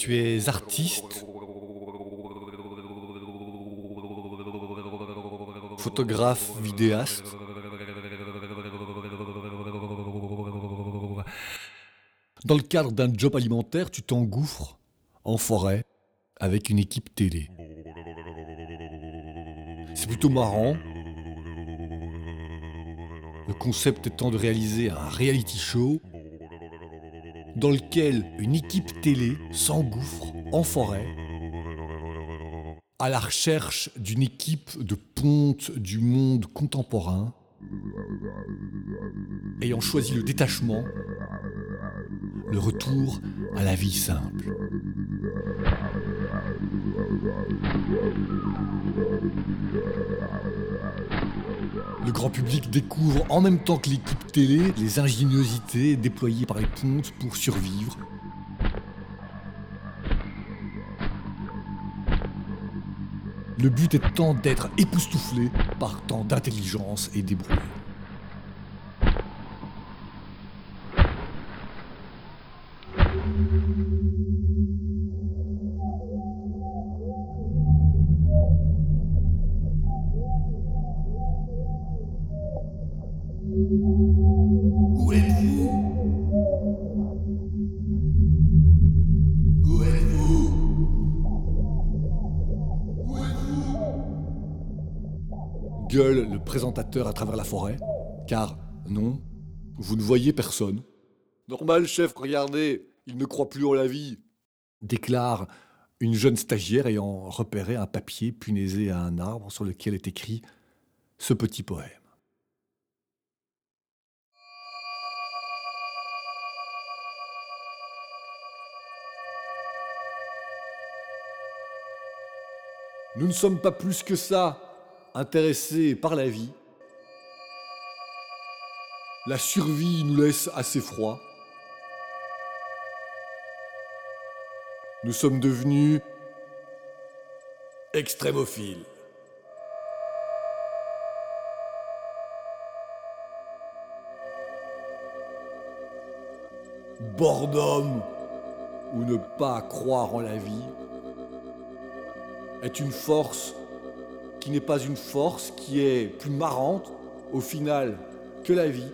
Tu es artiste, photographe, vidéaste. Dans le cadre d'un job alimentaire, tu t'engouffres en forêt avec une équipe télé. C'est plutôt marrant. Le concept étant de réaliser un reality show dans lequel une équipe télé s'engouffre en forêt à la recherche d'une équipe de ponte du monde contemporain ayant choisi le détachement, le retour à la vie simple. Le grand public découvre en même temps que l'équipe télé les ingéniosités déployées par les pontes pour survivre. Le but étant d'être époustouflé par tant d'intelligence et débrouille. Gueule le présentateur à travers la forêt, car non, vous ne voyez personne. Normal, chef, regardez, il ne croit plus en la vie, déclare une jeune stagiaire ayant repéré un papier punaisé à un arbre sur lequel est écrit ce petit poème. Nous ne sommes pas plus que ça intéressés par la vie. La survie nous laisse assez froid. Nous sommes devenus extrémophiles. Boredom ou ne pas croire en la vie est une force qui n'est pas une force, qui est plus marrante au final que la vie.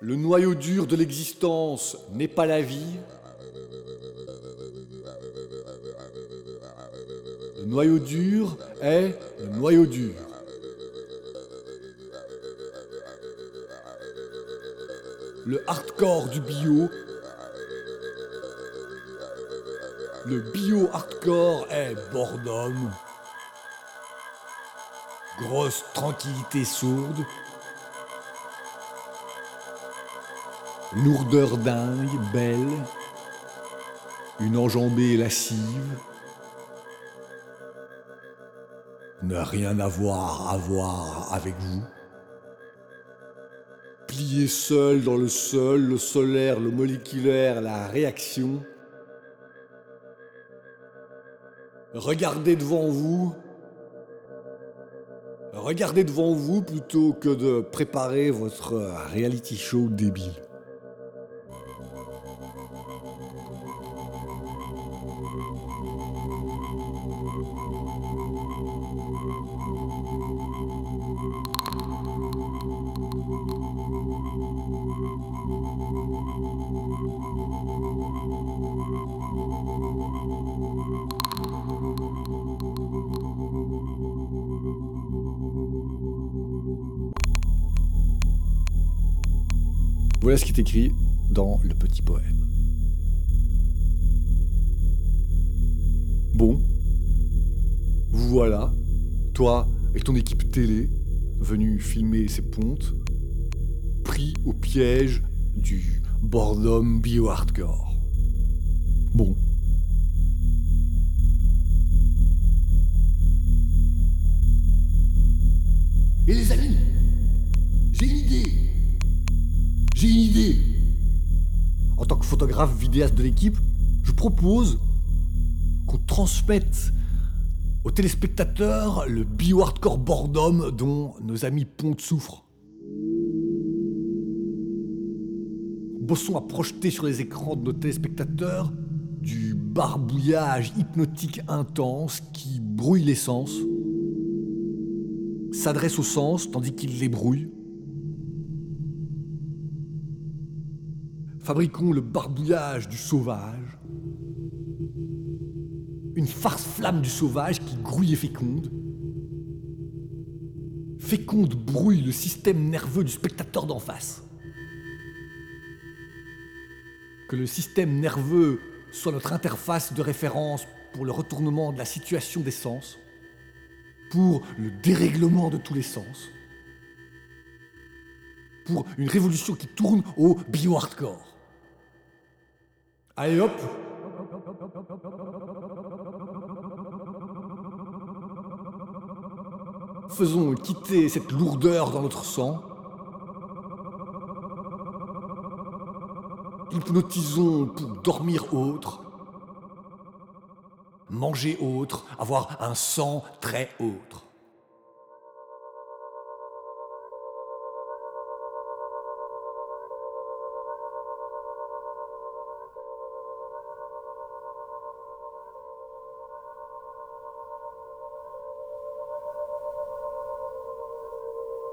Le noyau dur de l'existence n'est pas la vie. Le noyau dur est le noyau dur. Le hardcore du bio Le bio-hardcore est boredom. Grosse tranquillité sourde. Lourdeur dingue, belle. Une enjambée lascive. Ne rien avoir à voir avec vous. Plié seul dans le sol, le solaire, le moléculaire, la réaction. Regardez devant vous. Regardez devant vous plutôt que de préparer votre reality show débile. Voilà ce qui est écrit dans le petit poème. Bon, voilà, toi et ton équipe télé, venu filmer ces pontes, pris au piège du boredom bio-hardcore. Bon. Et les amis, Une idée. En tant que photographe vidéaste de l'équipe, je propose qu'on transmette aux téléspectateurs le bio-hardcore boredom dont nos amis Ponte souffrent. Bosson a projeté sur les écrans de nos téléspectateurs du barbouillage hypnotique intense qui brouille les sens, s'adresse aux sens tandis qu'il les brouille. Fabriquons le barbouillage du sauvage, une farce flamme du sauvage qui grouille et féconde. Féconde brouille le système nerveux du spectateur d'en face. Que le système nerveux soit notre interface de référence pour le retournement de la situation des sens, pour le dérèglement de tous les sens, pour une révolution qui tourne au bio-hardcore. Allez hop Faisons quitter cette lourdeur dans notre sang. Hypnotisons pour dormir autre, manger autre, avoir un sang très autre.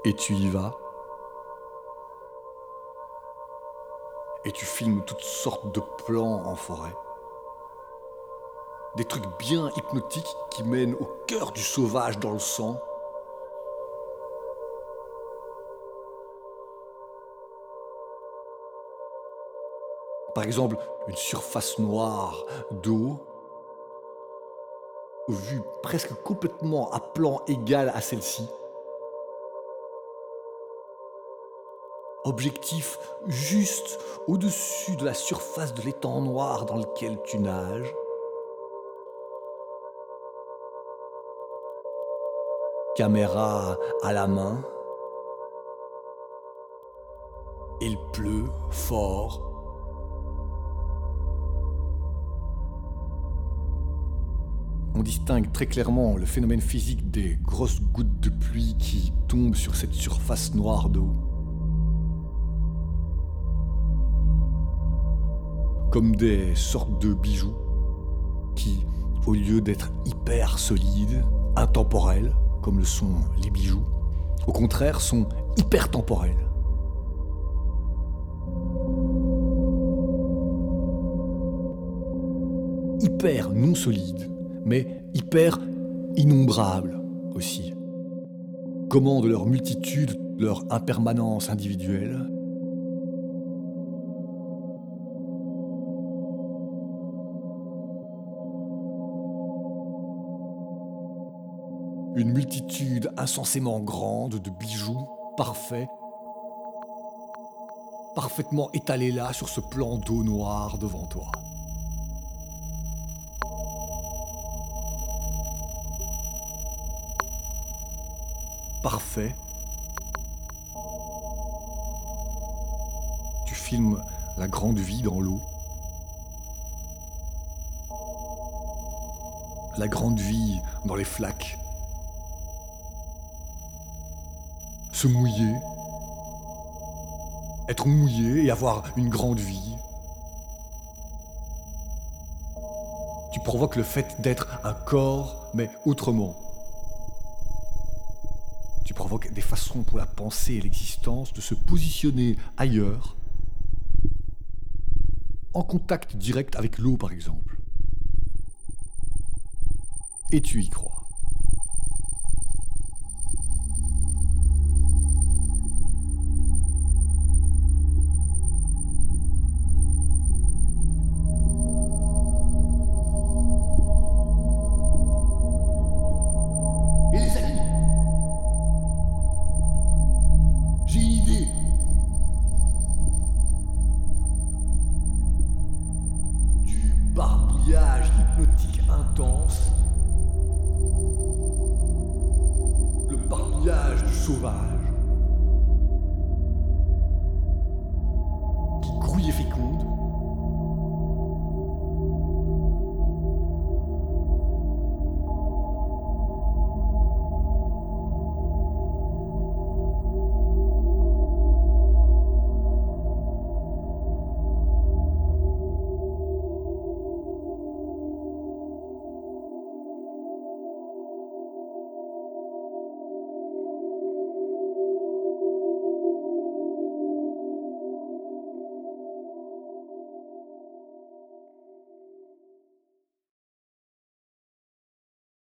Et tu y vas. Et tu filmes toutes sortes de plans en forêt. Des trucs bien hypnotiques qui mènent au cœur du sauvage dans le sang. Par exemple, une surface noire d'eau, vue presque complètement à plan égal à celle-ci. Objectif juste au-dessus de la surface de l'étang noir dans lequel tu nages. Caméra à la main. Il pleut fort. On distingue très clairement le phénomène physique des grosses gouttes de pluie qui tombent sur cette surface noire d'eau. Comme des sortes de bijoux qui, au lieu d'être hyper solides, intemporels, comme le sont les bijoux, au contraire sont hyper temporels. Hyper non solides, mais hyper innombrables aussi. Comment de leur multitude, leur impermanence individuelle, Une multitude insensément grande de bijoux parfaits, parfaitement étalés là sur ce plan d'eau noire devant toi. Parfait. Tu filmes la grande vie dans l'eau. La grande vie dans les flaques mouiller, être mouillé et avoir une grande vie. Tu provoques le fait d'être un corps, mais autrement. Tu provoques des façons pour la pensée et l'existence de se positionner ailleurs, en contact direct avec l'eau par exemple. Et tu y crois.